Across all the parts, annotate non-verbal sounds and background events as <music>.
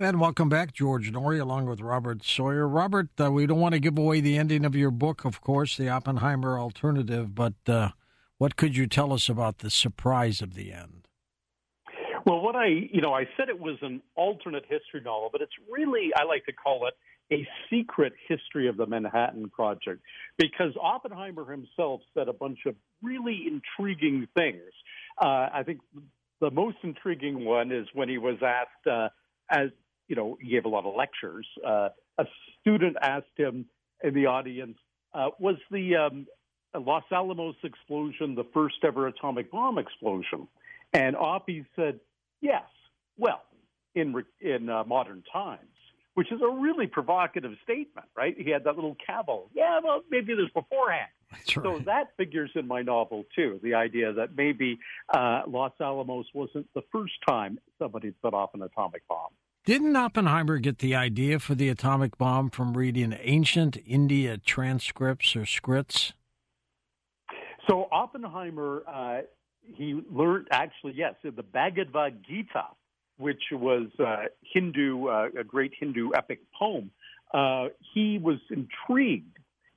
And welcome back, George Noory, along with Robert Sawyer. Robert, uh, we don't want to give away the ending of your book, of course, the Oppenheimer alternative, but uh, what could you tell us about the surprise of the end? Well, what I, you know, I said it was an alternate history novel, but it's really, I like to call it a secret history of the Manhattan Project because Oppenheimer himself said a bunch of really intriguing things. Uh, I think the most intriguing one is when he was asked, uh, as you know, he gave a lot of lectures. Uh, a student asked him in the audience, uh, was the um, Los Alamos explosion the first ever atomic bomb explosion? And Oppie said, yes. Well, in, in uh, modern times, which is a really provocative statement, right? He had that little cavil. Yeah, well, maybe there's beforehand. Right. So that figures in my novel too. The idea that maybe uh, Los Alamos wasn't the first time somebody set off an atomic bomb. Didn't Oppenheimer get the idea for the atomic bomb from reading ancient India transcripts or scripts? So Oppenheimer, uh, he learned actually, yes, the Bhagavad Gita, which was uh, Hindu, uh, a great Hindu epic poem. Uh, he was intrigued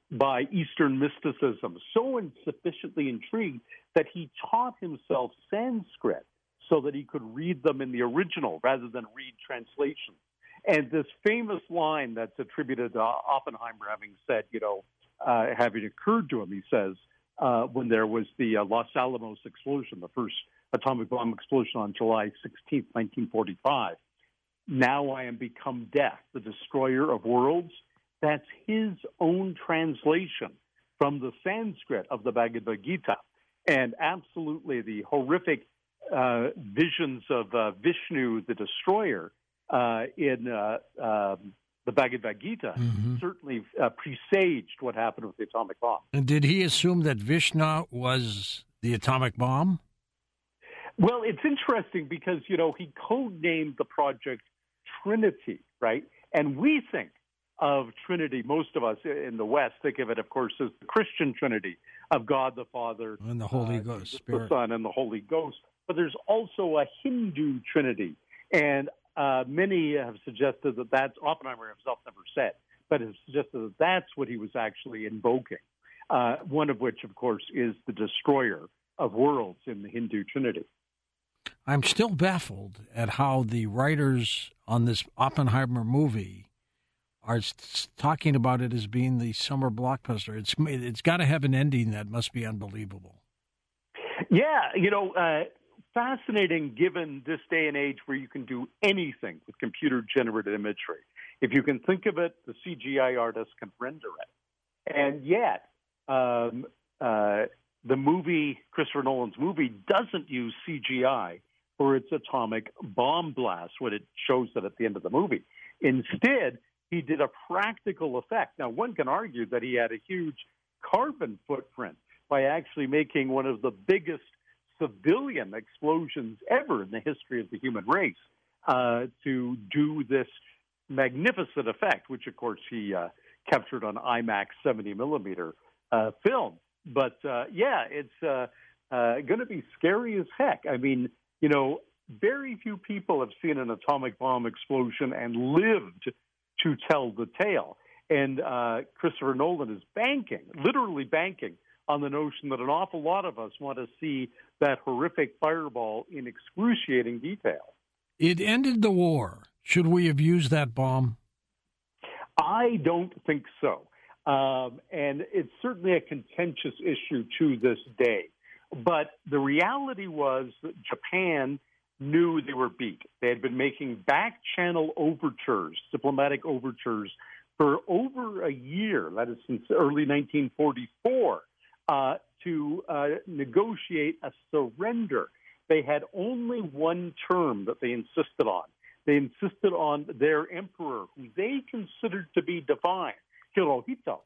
by Eastern mysticism, so insufficiently intrigued that he taught himself Sanskrit so that he could read them in the original rather than read translations. And this famous line that's attributed to Oppenheimer having said, you know, uh, having occurred to him, he says, uh, when there was the uh, Los Alamos explosion, the first atomic bomb explosion on July 16, 1945. Now I am become death, the destroyer of worlds. That's his own translation from the Sanskrit of the Bhagavad Gita. And absolutely the horrific uh, visions of uh, Vishnu, the destroyer, uh, in uh, um, the Bhagavad Gita mm-hmm. certainly uh, presaged what happened with the atomic bomb. And did he assume that Vishnu was the atomic bomb? Well, it's interesting because, you know, he codenamed the project Trinity, right? And we think of Trinity, most of us in the West think of it, of course, as the Christian Trinity of God the Father, and the Holy uh, Ghost, the Son, and the Holy Ghost but there's also a Hindu trinity. And uh, many have suggested that that's, Oppenheimer himself never said, but has suggested that that's what he was actually invoking. Uh, one of which, of course, is the destroyer of worlds in the Hindu trinity. I'm still baffled at how the writers on this Oppenheimer movie are talking about it as being the summer blockbuster. It's it's got to have an ending that must be unbelievable. Yeah, you know, uh, fascinating given this day and age where you can do anything with computer generated imagery. If you can think of it, the CGI artist can render it. And yet, um, uh, the movie, Christopher Nolan's movie, doesn't use CGI for its atomic bomb blast when it shows it at the end of the movie. Instead, he did a practical effect. Now, one can argue that he had a huge carbon footprint by actually making one of the biggest civilian explosions ever in the history of the human race uh, to do this magnificent effect, which of course he uh, captured on IMAX 70 millimeter uh, film. But uh, yeah, it's uh, uh, going to be scary as heck. I mean, you know, very few people have seen an atomic bomb explosion and lived to tell the tale. And Christopher Nolan is banking, literally banking, on the notion that an awful lot of us want to see that horrific fireball in excruciating detail. It ended the war. Should we have used that bomb? I don't think so. Um, and it's certainly a contentious issue to this day. But the reality was that Japan knew they were beat. They had been making back channel overtures, diplomatic overtures, for over a year, that is since early 1944, uh, to uh, negotiate a surrender. They had only one term that they insisted on. They insisted on their emperor, who they considered to be divine, Hirohito,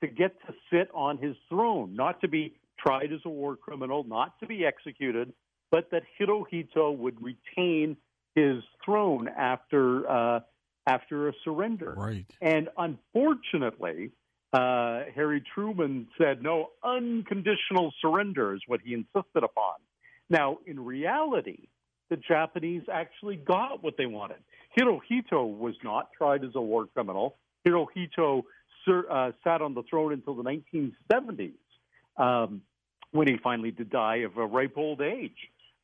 to get to sit on his throne, not to be tried as a war criminal, not to be executed, but that Hirohito would retain his throne after uh, after a surrender. Right. And unfortunately, uh, Harry Truman said no unconditional surrender is what he insisted upon. Now, in reality, the Japanese actually got what they wanted. Hirohito was not tried as a war criminal. Hirohito uh, sat on the throne until the 1970s um, when he finally did die of a ripe old age.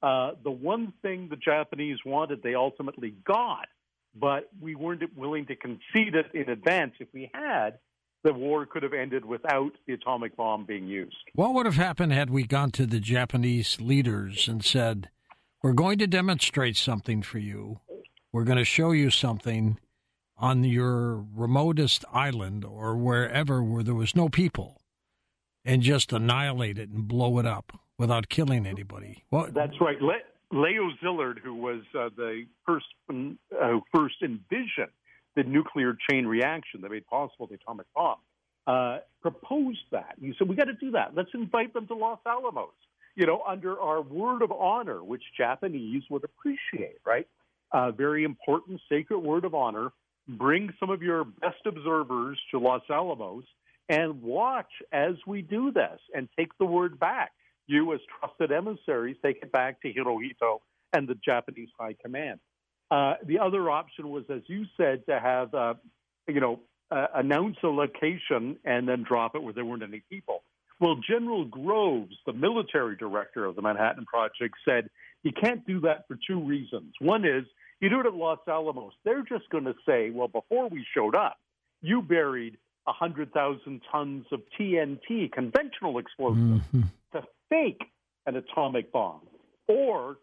Uh, the one thing the Japanese wanted, they ultimately got, but we weren't willing to concede it in advance. If we had, the war could have ended without the atomic bomb being used. What would have happened had we gone to the Japanese leaders and said, We're going to demonstrate something for you. We're going to show you something on your remotest island or wherever where there was no people and just annihilate it and blow it up without killing anybody. Well, That's right. Le- Leo Szilard, who was uh, the first uh, first envisioned the nuclear chain reaction that made possible the atomic bomb, uh, proposed that. He said, "We got to do that. Let's invite them to Los Alamos." You know, under our word of honor, which Japanese would appreciate, right? A very important sacred word of honor. Bring some of your best observers to Los Alamos and watch as we do this and take the word back. You, as trusted emissaries, take it back to Hirohito and the Japanese High Command. Uh, the other option was, as you said, to have, uh, you know, uh, announce a location and then drop it where there weren't any people. Well, General Groves, the military director of the Manhattan Project, said you can't do that for two reasons. One is you do it at Los Alamos. They're just going to say, well, before we showed up, you buried 100,000 tons of TNT, conventional explosives, mm-hmm. to fake an atomic bomb. Or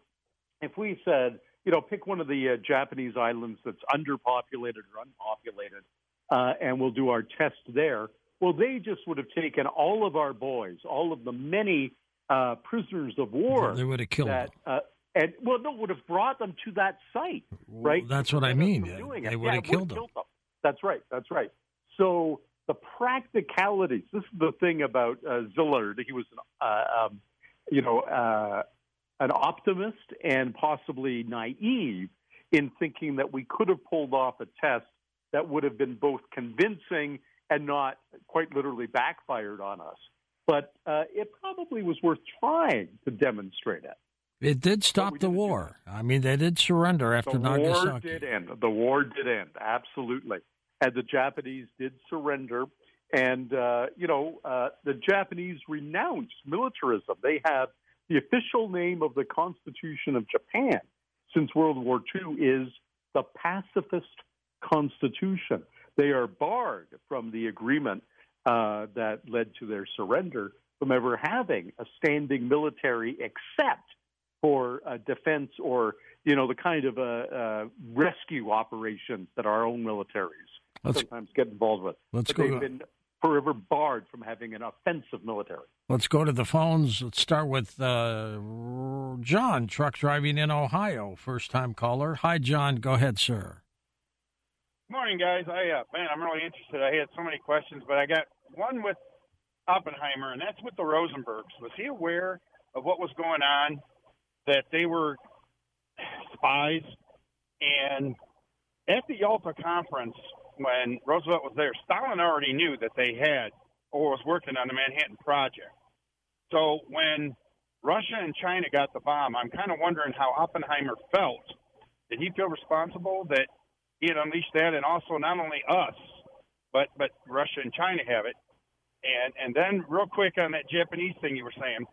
if we said, you know, pick one of the uh, Japanese islands that's underpopulated or unpopulated, uh, and we'll do our test there. Well, they just would have taken all of our boys, all of the many uh, prisoners of war. They would have killed that, them. Uh, and well, no, would have brought them to that site, right? Well, that's what I mean. They would have yeah, killed, them. killed them. That's right. That's right. So the practicalities. This is the thing about uh, Szilard. He was, uh, um, you know, uh, an optimist and possibly naive in thinking that we could have pulled off a test that would have been both convincing and not quite literally backfired on us. But uh, it probably was worth trying to demonstrate it. It did stop the war. I mean, they did surrender after the Nagasaki. The war did end. The war did end, absolutely. And the Japanese did surrender. And, uh, you know, uh, the Japanese renounced militarism. They have the official name of the Constitution of Japan since World War II is the Pacifist Constitution. They are barred from the agreement uh, that led to their surrender from ever having a standing military except for uh, defense or you know the kind of uh, uh, rescue operations that our own militaries let's, sometimes get involved with. Let's but go. They've been forever barred from having an offensive military. Let's go to the phones. Let's start with uh, John, truck driving in Ohio, first time caller. Hi, John. Go ahead, sir. Morning, guys. I uh, man, I'm really interested. I had so many questions, but I got one with Oppenheimer, and that's with the Rosenbergs. Was he aware of what was going on? That they were spies, and at the Yalta conference, when Roosevelt was there, Stalin already knew that they had or was working on the Manhattan Project. So when Russia and China got the bomb, I'm kind of wondering how Oppenheimer felt. Did he feel responsible that he had unleashed that, and also not only us, but but Russia and China have it? And and then real quick on that Japanese thing you were saying,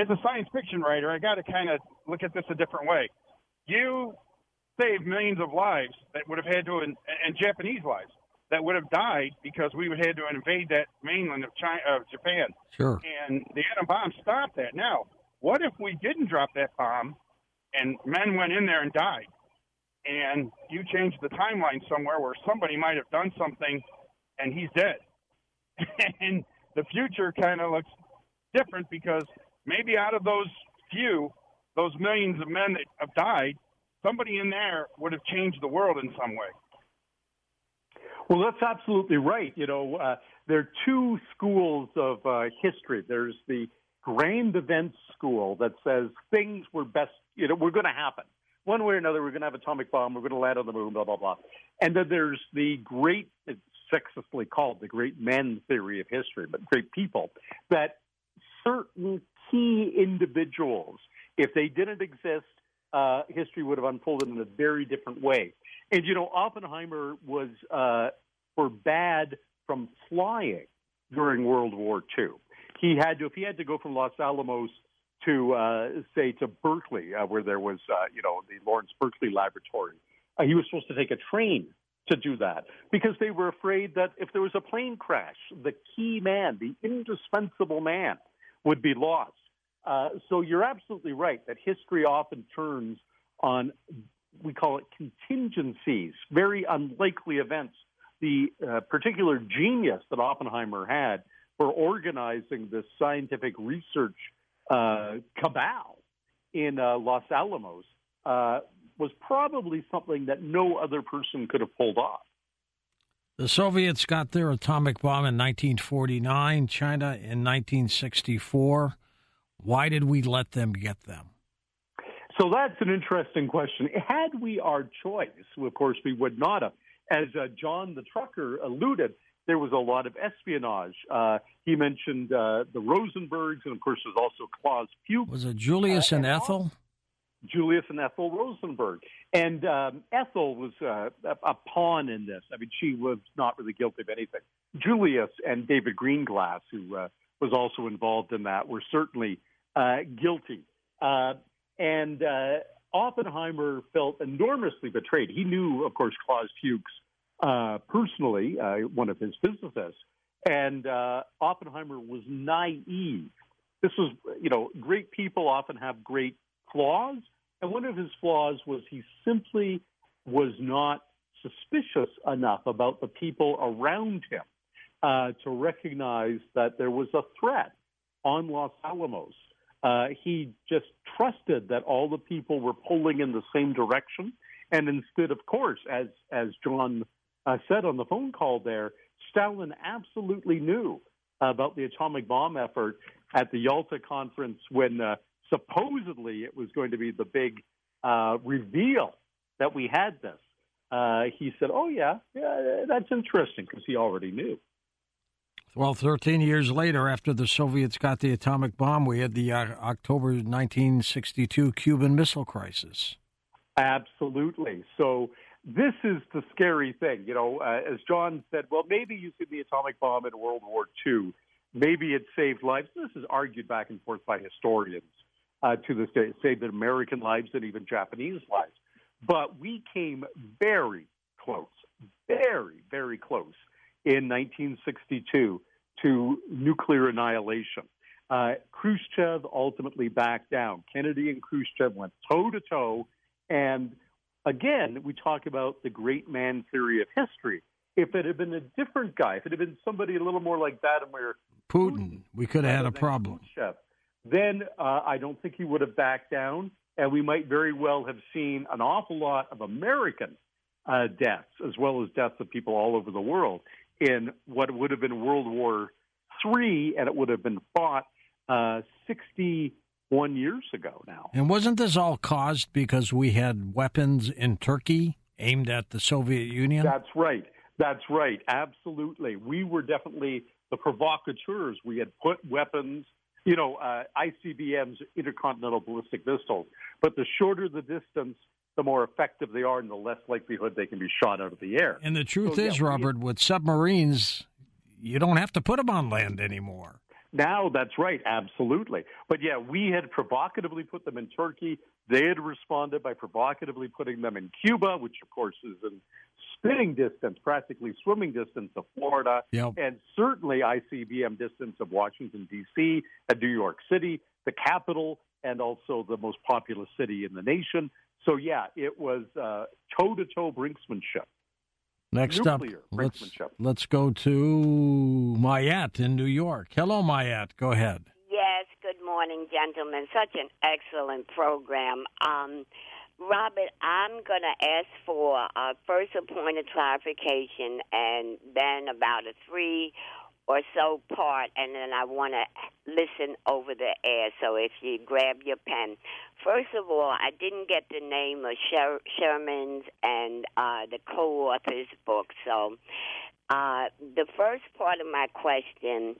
as a science fiction writer, I got to kind of look at this a different way. You saved millions of lives that would have had to, and, and Japanese lives that would have died because we would have had to invade that mainland of China, of Japan. Sure. And the atom bomb stopped that. Now, what if we didn't drop that bomb, and men went in there and died, and you changed the timeline somewhere where somebody might have done something, and he's dead, <laughs> and the future kind of looks different because maybe out of those few, those millions of men that have died, somebody in there would have changed the world in some way. Well, that's absolutely right. You know, uh, there are two schools of uh, history. There's the grand events school that says things were best, you know, we're going to happen. One way or another, we're going to have atomic bomb, we're going to land on the moon, blah, blah, blah. And then there's the great, it's sexistly called the great men theory of history, but great people, that certain key individuals, if they didn't exist, uh, history would have unfolded in a very different way. And you know, Oppenheimer was uh, forbade from flying during World War II. He had to, if he had to go from Los Alamos to, uh, say, to Berkeley, uh, where there was, uh, you know, the Lawrence Berkeley Laboratory, uh, he was supposed to take a train to do that because they were afraid that if there was a plane crash, the key man, the indispensable man, would be lost. Uh, so you're absolutely right that history often turns on, we call it contingencies, very unlikely events. The uh, particular genius that Oppenheimer had for organizing this scientific research uh, cabal in uh, Los Alamos uh, was probably something that no other person could have pulled off. The Soviets got their atomic bomb in 1949, China in 1964. Why did we let them get them? So that's an interesting question. Had we our choice, of course, we would not have. As uh, John the trucker alluded, there was a lot of espionage. Uh, he mentioned uh, the Rosenbergs, and of course, there's also Klaus Fuchs. Was it Julius and, and Ethel? Julius and Ethel Rosenberg. And um, Ethel was uh, a, a pawn in this. I mean, she was not really guilty of anything. Julius and David Greenglass, who uh, was also involved in that, were certainly uh, guilty. Uh, and uh, Oppenheimer felt enormously betrayed. He knew, of course, Klaus Fuchs uh, personally, one of his physicists, and Oppenheimer was naive. This was, you know, great people often have great flaws, and one of his flaws was he simply was not suspicious enough about the people around him uh, to recognize that there was a threat on Los Alamos. Uh, he just trusted that all the people were pulling in the same direction. And instead, of course, as, as John uh, said on the phone call there, Stalin absolutely knew about the atomic bomb effort at the Yalta conference when uh, supposedly it was going to be the big uh, reveal that we had this. Uh, he said, "Oh yeah, yeah, that's interesting," because he already knew. Well, 13 years later, after the Soviets got the atomic bomb, we had the uh, October 1962 Cuban Missile Crisis. Absolutely. So this is the scary thing. You know, uh, as John said, well, maybe using the atomic bomb in World War II, maybe it saved lives. This is argued back and forth by historians uh, to this day, saved American lives and even Japanese lives. But we came very close, very, very close in 1962 to nuclear annihilation. Uh, Khrushchev ultimately backed down. Kennedy and Khrushchev went toe to toe. And again, we talk about the great man theory of history. If it had been a different guy, if it had been somebody a little more like Vladimir Putin, Putin we could have had a problem. Khrushchev, then uh, I don't think he would have backed down, and we might very well have seen an awful lot of American uh, deaths as well as deaths of people all over the world in what would have been World War III, and it would have been fought uh, 61 years ago now. And wasn't this all caused because we had weapons in Turkey aimed at the Soviet Union? That's right. That's right. Absolutely. We were definitely the provocateurs. We had put weapons you know, uh, ICBMs, intercontinental ballistic missiles. But the shorter the distance, the more effective they are, and the less likelihood they can be shot out of the air. And the truth so, is, yeah, Robert, with submarines, you don't have to put them on land anymore. Now, that's right, absolutely. But yeah, we had provocatively put them in Turkey. They had responded by provocatively putting them in Cuba, which of course is in spinning distance, practically swimming distance of Florida, yep. and certainly ICBM distance of Washington, D.C., and New York City, the capital, and also the most populous city in the nation. So, yeah, it was toe to toe brinksmanship. Next Nuclear up, let's, let's go to Mayette in New York. Hello, Mayette. Go ahead. Yes, good morning, gentlemen. Such an excellent program. Um, Robert, I'm going to ask for uh, first a point of clarification and then about a three or so part, and then I want to listen over the air. So if you grab your pen. First of all, I didn't get the name of Sher- Sherman's and uh, the co author's book. So uh, the first part of my question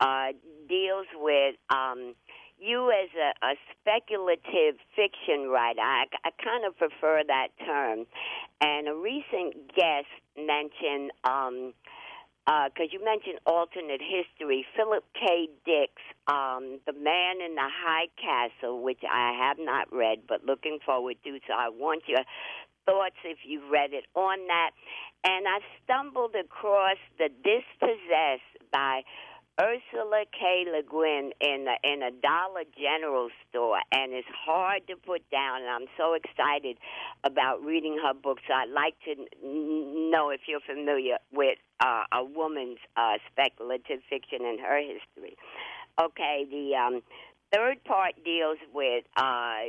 uh, deals with. Um, you as a, a speculative fiction writer, I, I kind of prefer that term. And a recent guest mentioned, um, because uh, you mentioned alternate history, Philip K. Dick's um, The Man in the High Castle, which I have not read, but looking forward to. So I want your thoughts if you've read it on that. And I stumbled across The Dispossessed by Ursula K. Le Guin in a, in a Dollar General store, and it's hard to put down. And I'm so excited about reading her book. So I'd like to know if you're familiar with uh, a woman's uh, speculative fiction and her history. Okay, the um, third part deals with, uh,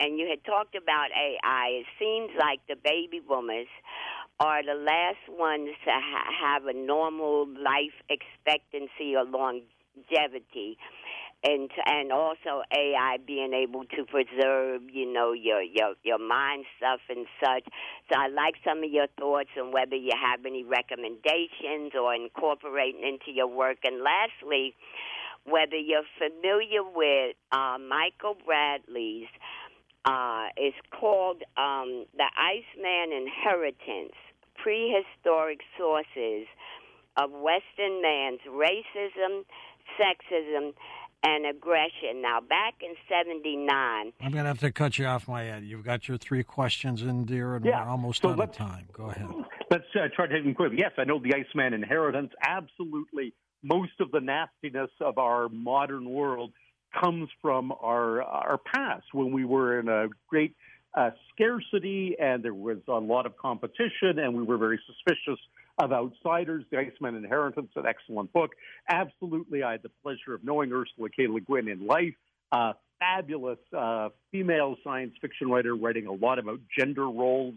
and you had talked about AI. It seems like the baby boomers are the last ones to ha- have a normal life expectancy or longevity. And and also AI being able to preserve, you know, your your your mind stuff and such. So I like some of your thoughts on whether you have any recommendations or incorporating into your work. And lastly, whether you're familiar with uh, Michael Bradley's uh, it's called um, the Iceman Inheritance prehistoric sources of Western man's racism, sexism, and aggression. Now, back in 79. I'm going to have to cut you off my end. You've got your three questions in, dear, and yeah. we're almost so out of time. Go ahead. Let's uh, try to hit them quickly. Yes, I know the Iceman inheritance. Absolutely. Most of the nastiness of our modern world comes from our our past when we were in a great uh, scarcity and there was a lot of competition, and we were very suspicious of outsiders. The Iceman Inheritance, an excellent book. Absolutely, I had the pleasure of knowing Ursula K. Le Guin in life. Uh, fabulous uh, female science fiction writer, writing a lot about gender roles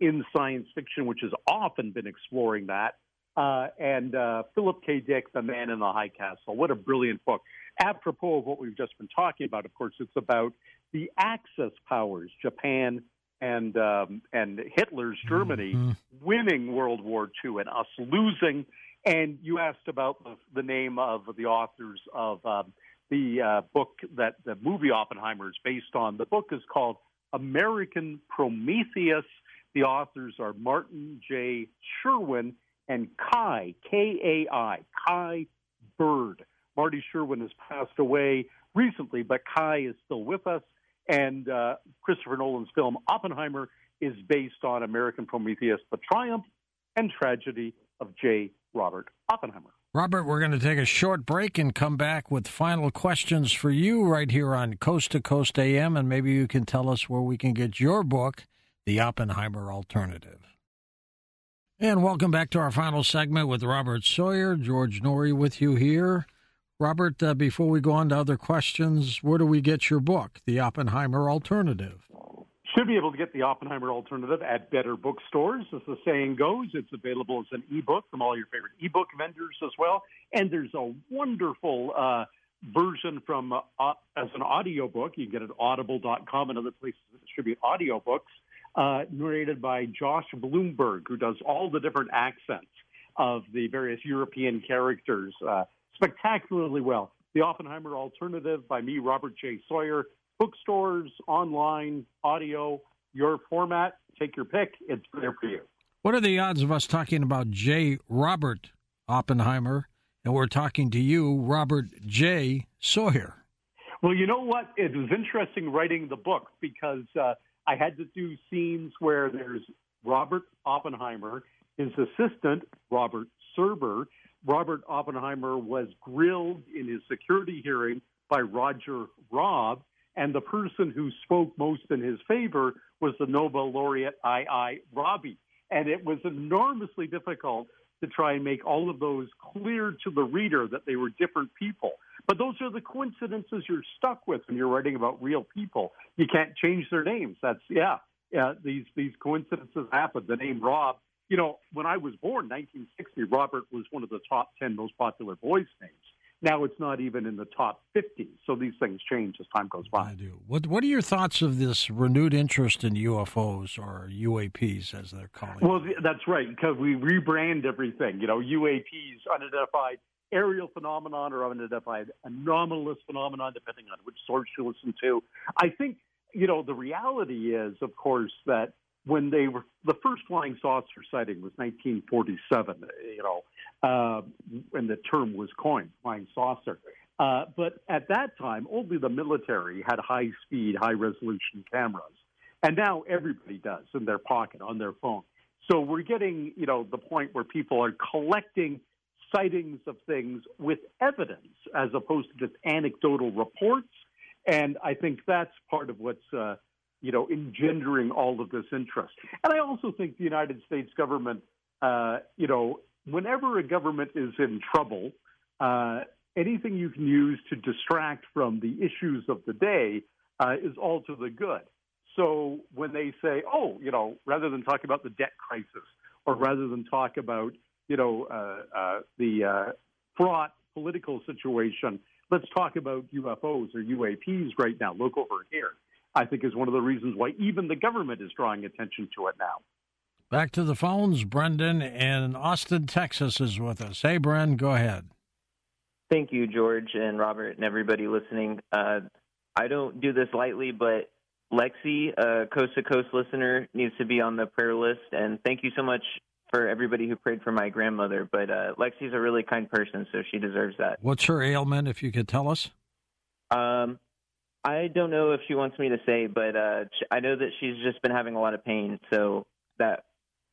in science fiction, which has often been exploring that. Uh, and uh, Philip K. Dick, The Man in the High Castle. What a brilliant book. Apropos of what we've just been talking about, of course, it's about the Axis powers, Japan and um, and Hitler's Germany, mm-hmm. winning World War II and us losing. And you asked about the, the name of the authors of um, the uh, book that the movie Oppenheimer is based on. The book is called American Prometheus. The authors are Martin J. Sherwin and Kai, K A I, Kai Bird. Marty Sherwin has passed away recently, but Kai is still with us. And uh, Christopher Nolan's film Oppenheimer is based on American Prometheus, the triumph and tragedy of J. Robert Oppenheimer. Robert, we're going to take a short break and come back with final questions for you right here on Coast to Coast AM, and maybe you can tell us where we can get your book, The Oppenheimer Alternative. And welcome back to our final segment with Robert Sawyer, George Noory with you here. Robert, uh, before we go on to other questions, where do we get your book, The Oppenheimer Alternative? Should be able to get The Oppenheimer Alternative at better bookstores, as the saying goes. It's available as an ebook from all your favorite ebook vendors as well. And there's a wonderful uh, version from uh, as an audiobook. You can get it at audible.com and other places that distribute audiobooks, uh, narrated by Josh Bloomberg, who does all the different accents of the various European characters. Spectacularly well. The Oppenheimer Alternative by me, Robert J. Sawyer. Bookstores, online, audio, your format, take your pick. It's there for you. What are the odds of us talking about J. Robert Oppenheimer and we're talking to you, Robert J. Sawyer? Well, you know what? It was interesting writing the book because uh, I had to do scenes where there's Robert Oppenheimer, his assistant, Robert Serber, Oppenheimer was grilled in his security hearing by Roger Robb, and the person who spoke most in his favor was the Nobel laureate I. I. Rabi. And it was enormously difficult to try and make all of those clear to the reader that they were different people. But those are the coincidences you're stuck with when you're writing about real people. You can't change their names. That's yeah. Yeah, these these coincidences happen. The name Rob you know, when I was born, 1960, Robert was one of the top 10 most popular boys' names. Now it's not even in the top 50. So these things change as time goes by. I do. What What are your thoughts of this renewed interest in UFOs or UAPs, as they're calling? Well, that's right, because we rebrand everything. You know, UAPs, unidentified aerial phenomenon or unidentified anomalous phenomenon, depending on which source you listen to. I think, you know, the reality is, of course, that when they were the first flying saucer sighting was 1947, you know, uh, and the term was coined, flying saucer. Uh, but at that time, only the military had high speed, high resolution cameras. And now everybody does in their pocket, on their phone. So we're getting, you know, the point where people are collecting sightings of things with evidence as opposed to just anecdotal reports. And I think that's part of what's, uh, you know, engendering all of this interest. And I also think the United States government, uh, you know, whenever a government is in trouble, uh, anything you can use to distract from the issues of the day uh, is all to the good. So when they say, oh, you know, rather than talk about the debt crisis or rather than talk about, you know, uh, uh, the uh, fraught political situation, let's talk about UFOs or UAPs right now. Look over here. I think is one of the reasons why even the government is drawing attention to it now. Back to the phones. Brendan in Austin, Texas is with us. Hey, Bren, go ahead. Thank you, George and Robert and everybody listening. Uh, I don't do this lightly, but Lexi, a coast to coast listener, needs to be on the prayer list. And thank you so much for everybody who prayed for my grandmother. But uh, Lexi's a really kind person, so she deserves that. What's her ailment, if you could tell us? Um, I don't know if she wants me to say, but uh, I know that she's just been having a lot of pain, so that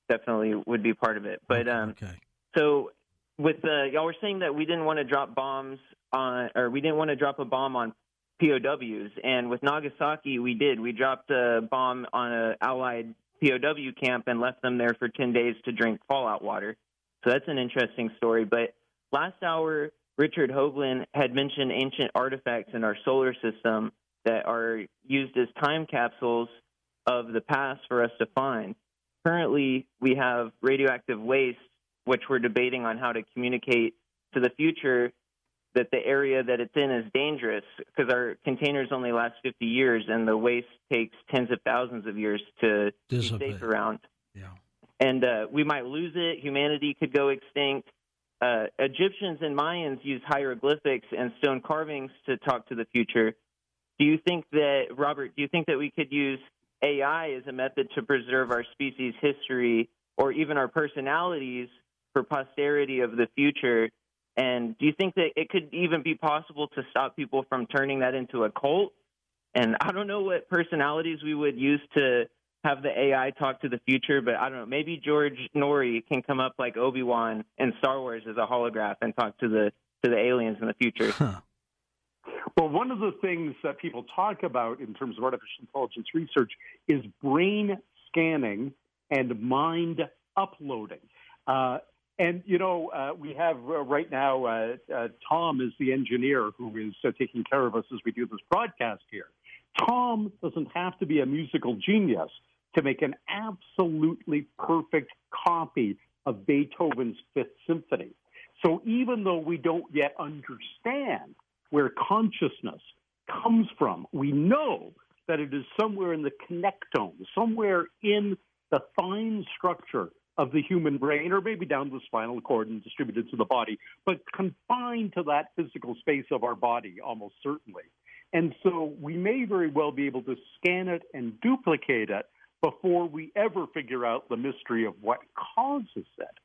definitely would be part of it. But um, okay. so with uh, y'all were saying that we didn't want to drop bombs on, or we didn't want to drop a bomb on POWs. And with Nagasaki, we did. We dropped a bomb on an Allied POW camp and left them there for 10 days to drink fallout water. So that's an interesting story. But last hour, Richard Hoagland had mentioned ancient artifacts in our solar system that are used as time capsules of the past for us to find. Currently, we have radioactive waste, which we're debating on how to communicate to the future that the area that it's in is dangerous because our containers only last 50 years and the waste takes tens of thousands of years to Dissipate. be safe around. Yeah. And uh, we might lose it. Humanity could go extinct. Uh, Egyptians and Mayans use hieroglyphics and stone carvings to talk to the future. Do you think that, Robert, do you think that we could use AI as a method to preserve our species' history or even our personalities for posterity of the future? And do you think that it could even be possible to stop people from turning that into a cult? And I don't know what personalities we would use to have the AI talk to the future, but I don't know. Maybe George Noory can come up like Obi Wan in Star Wars as a holograph and talk to the to the aliens in the future. Huh. Well, one of the things that people talk about in terms of artificial intelligence research is brain scanning and mind uploading. Uh, and you know, uh, we have uh, right now. Uh, uh Tom is the engineer who is uh, taking care of us as we do this broadcast here. Tom doesn't have to be a musical genius to make an absolutely perfect copy of Beethoven's Fifth Symphony. So even though we don't yet understand where consciousness comes from, we know that it is somewhere in the connectome, somewhere in the fine structure of the human brain, or maybe down the spinal cord and distributed to the body, but confined to that physical space of our body, almost certainly. And so we may very well be able to scan it and duplicate it before we ever figure out the mystery of what causes it.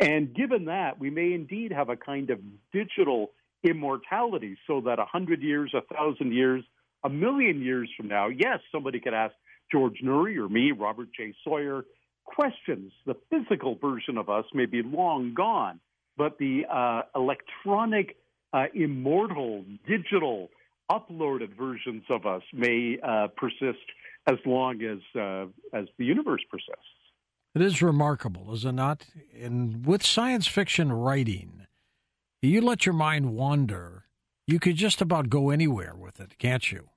And given that, we may indeed have a kind of digital immortality so that a hundred years, a thousand years, a million years from now, yes, somebody could ask George Noory or me, Robert J. Sawyer, questions. The physical version of us may be long gone, but the uh, electronic, uh, immortal, digital, uploaded versions of us may uh, persist as long as uh, as the universe persists. It is remarkable, is it not? And with science fiction writing, you let your mind wander. You could just about go anywhere with it, can't you?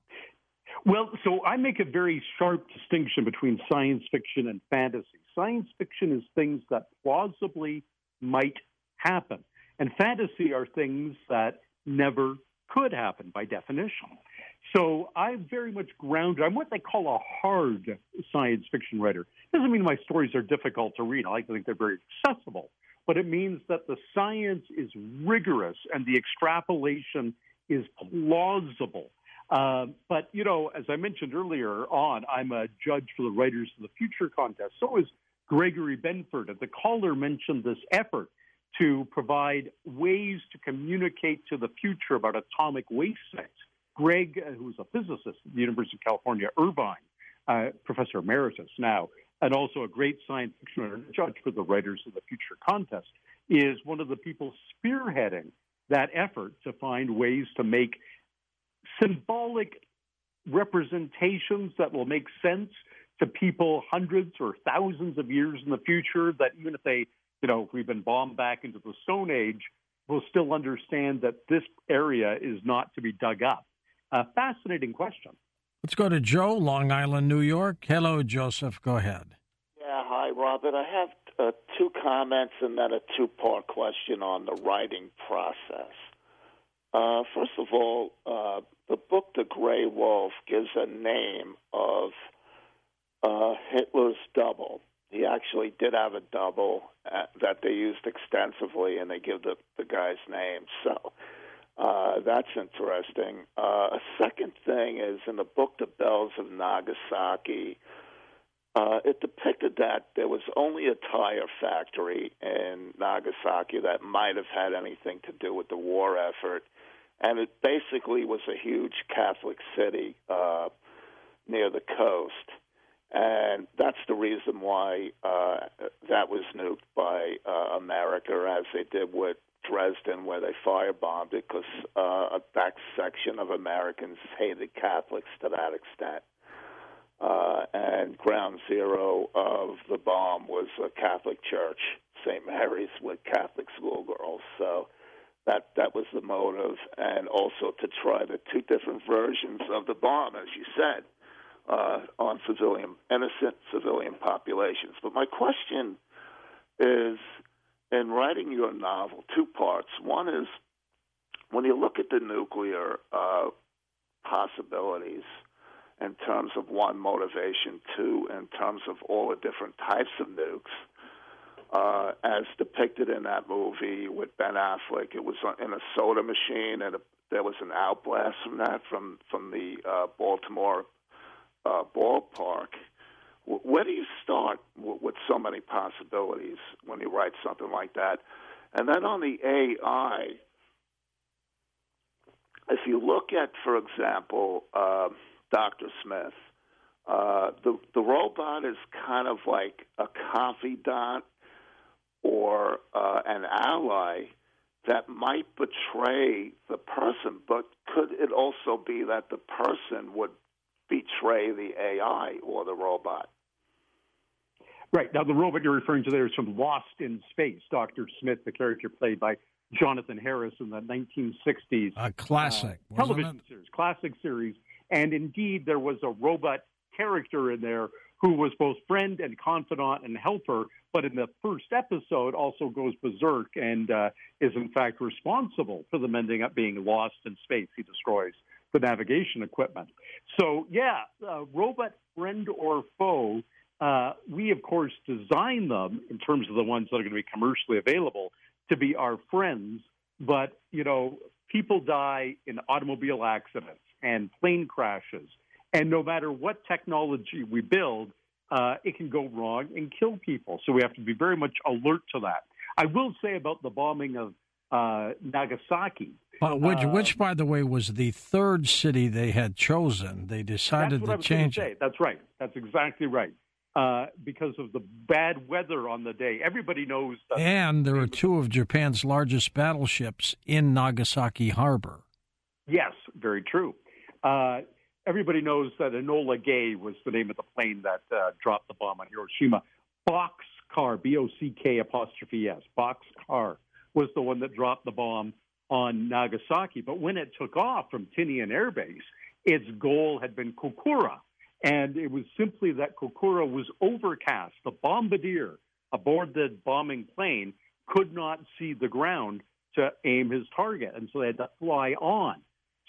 Well, so I make a very sharp distinction between science fiction and fantasy. Science fiction is things that plausibly might happen, and fantasy are things that never could happen by definition. So I'm very much grounded. I'm what they call a hard science fiction writer. Doesn't mean my stories are difficult to read. I like to think they're very accessible. But it means that the science is rigorous and the extrapolation is plausible. Uh, but, you know, as I mentioned earlier on, I'm a judge for the Writers of the Future contest. So is Gregory Benford. And the caller mentioned this effort to provide ways to communicate to the future about atomic waste sites. Greg, uh, who's a physicist at the University of California, Irvine, uh, professor emeritus now, and also a great science fiction judge for the Writers of the Future contest, is one of the people spearheading that effort to find ways to make symbolic representations that will make sense to people hundreds or thousands of years in the future that even if they, you know, if we've been bombed back into the Stone Age, will still understand that this area is not to be dug up. A fascinating question. Let's go to Joe, Long Island, New York. Hello, Joseph. Go ahead. Yeah, hi, Robert. I have uh, two comments and then a two part question on the writing process. Uh, first of all, uh, the book The Gray Wolf gives a name of uh, Hitler's double. He actually did have a double uh, that they used extensively, and they give the, the guy's name. So uh, that's interesting. Uh, a second thing is in the book The Bells of Nagasaki, uh, it depicted that there was only a tire factory in Nagasaki that might have had anything to do with the war effort, and it basically was a huge Catholic city uh, near the coast, and that's the reason why uh, that was nuked by uh, America, as they did with Dresden, where they firebombed it, because uh, that section of Americans hated Catholics to that extent. Uh, and ground zero of the bomb was a Catholic church, St. Mary's, with Catholic schoolgirls. So that that was the motive, and also to try the two different versions of the bomb, as you said, uh, on civilian, innocent civilian populations. But my question is, in writing your novel, two parts. One is when you look at the nuclear uh, possibilities in terms of one motivation, two in terms of all the different types of nukes. Uh, as depicted in that movie with Ben Affleck, it was in a soda machine, and a, there was an outblast from that from from the uh, Baltimore uh, ballpark. Where do you start with so many possibilities when you write something like that? And then on the AI, if you look at, for example, uh, Dr. Smith. Uh, the the robot is kind of like a confidant or uh, an ally that might betray the person, but could it also be that the person would betray the AI or the robot? Right. Now, the robot you're referring to there is from Lost in Space. Dr. Smith, the character played by Jonathan Harris in the 1960s. A classic uh, television it? series, classic series and indeed, there was a robot character in there who was both friend and confidant and helper, but in the first episode also goes berserk and uh, is in fact responsible for them ending up being lost in space. He destroys the navigation equipment. So, yeah, uh, robot friend or foe. Of course, design them in terms of the ones that are going to be commercially available to be our friends. But, you know, people die in automobile accidents and plane crashes. And no matter what technology we build, uh, it can go wrong and kill people. So we have to be very much alert to that. I will say about the bombing of uh, Nagasaki. Uh, which, uh, which, by the way, was the third city they had chosen. They decided to change it. That's right. That's exactly right. Uh, because of the bad weather on the day. Everybody knows. and there are two of Japan's largest battleships in Nagasaki Harbor. Yes, very true. Uh, everybody knows that Enola Gay was the name of the plane that uh, dropped the bomb on Hiroshima. Bockscar, B O C K apostrophe S, Bockscar was the one that dropped the bomb on Nagasaki. But when it took off from Tinian Air Base, its goal had been Kokura. And it was simply that Kokura was overcast. The bombardier aboard the bombing plane could not see the ground to aim his target. And so they had to fly on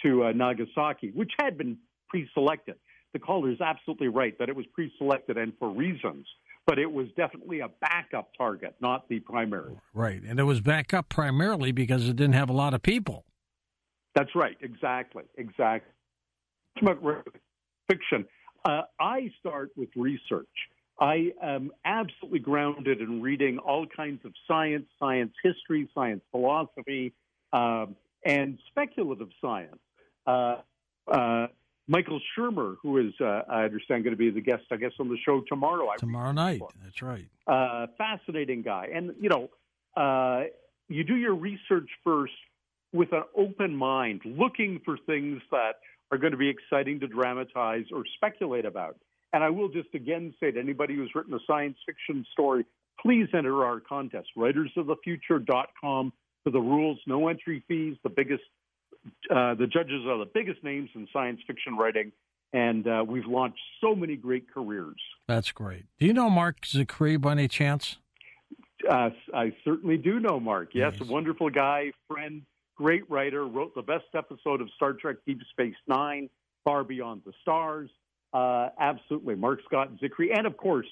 to uh, Nagasaki, which had been pre selected. The caller is absolutely right that it was pre selected and for reasons. but it was definitely a backup target, not the primary. Right, and it was backup primarily because it didn't have a lot of people. That's right, exactly, exactly. Fiction. Uh, I start with research. I am absolutely grounded in reading all kinds of science, science history, science philosophy, um, and speculative science. Uh, uh, Michael Shermer, who is, uh, I understand, going to be the guest, I guess, on the show tomorrow. Tomorrow night. That's right. Uh, fascinating guy. And, you know, uh, you do your research first with an open mind, looking for things that are going to be exciting to dramatize or speculate about. And I will just again say to anybody who's written a science fiction story, please enter our contest, writersofthefuture.com for the rules, no entry fees, the biggest uh, the judges are the biggest names in science fiction writing, and uh, we've launched so many great careers. That's great. Do you know Mark Zicree by any chance? Uh, I certainly do know Mark. Yes, a wonderful guy, friend, great writer. Wrote the best episode of Star Trek: Deep Space Nine, Far Beyond the Stars. Uh, absolutely, Mark Scott Zicree, and of course,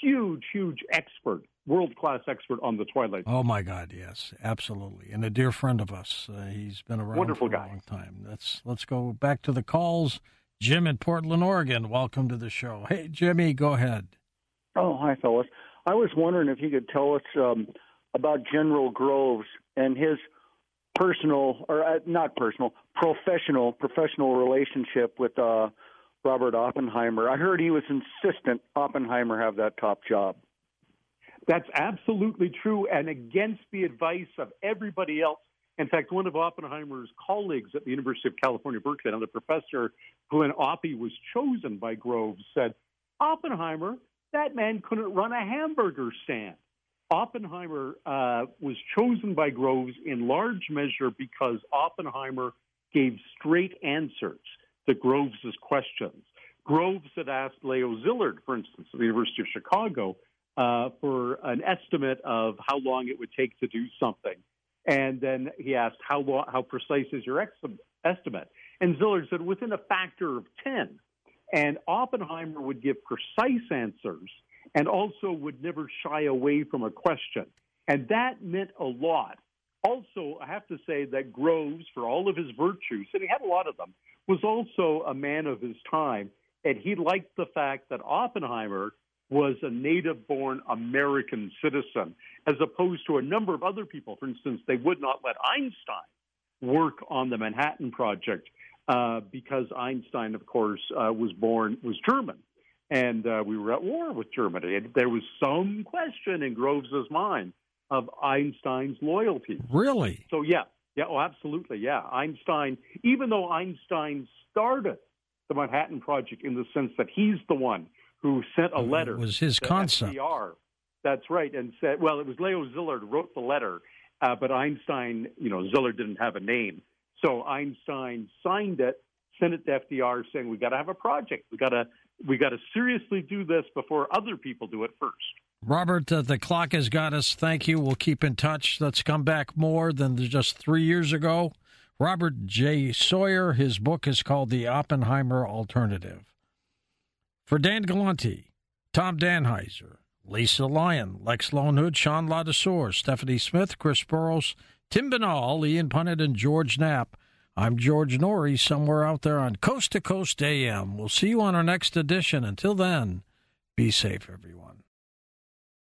huge, huge expert world class expert on the Twilight. Oh my God, yes, absolutely, and a dear friend of us. Uh, he's been around Wonderful for guy. a long time. Let's let's go back to the calls. Jim in Portland, Oregon. Welcome to the show. Hey, Jimmy, go ahead. Oh, hi, fellas. I was wondering if you could tell us um, about General Groves and his personal, or uh, not personal, professional, professional relationship with uh, Robert Oppenheimer. I heard he was insistent Oppenheimer have that top job. That's absolutely true, and against the advice of everybody else. In fact, one of Oppenheimer's colleagues at the University of California, Berkeley, another professor, who in Oppie was chosen by Groves, said, Oppenheimer, that man couldn't run a hamburger stand. Oppenheimer uh, was chosen by Groves in large measure because Oppenheimer gave straight answers to Groves' questions. Groves had asked Leo Szilard, for instance, at the University of Chicago, uh, for an estimate of how long it would take to do something. And then he asked, how, long, how precise is your ex- estimate? And Szilard said, within a factor of 10. And Oppenheimer would give precise answers and also would never shy away from a question. And that meant a lot. Also, I have to say that Groves, for all of his virtues, and he had a lot of them, was also a man of his time. And he liked the fact that Oppenheimer was a native born American citizen, as opposed to a number of other people. For instance, they would not let Einstein work on the Manhattan Project uh, because Einstein, of course, uh, was born, was German. And uh, we were at war with Germany. And there was some question in Groves' mind of Einstein's loyalty. Really? So, yeah, yeah, oh, absolutely, yeah. Einstein, even though Einstein started the Manhattan Project in the sense that he's the one who sent a letter. It was his concept. FDR. That's right, and said, well, it was Leo Szilard who wrote the letter, uh, but Einstein, you know, Szilard didn't have a name, so Einstein signed it, sent it to FDR, saying we got to have a project, we got to we got to seriously do this before other people do it first. Robert, uh, the clock has got us. Thank you. We'll keep in touch. Let's come back more than just three years ago. Robert J. Sawyer, his book is called The Oppenheimer Alternative. For Dan Galante, Tom Danheiser, Lisa Lyon, Lex Lonehood, Sean Ladesseur, Stephanie Smith, Chris Burrows, Tim Binnall, Ian Punnett, and George Knapp, I'm George Noory, somewhere out there on Coast to Coast AM. We'll see you on our next edition. Until then, be safe, everyone.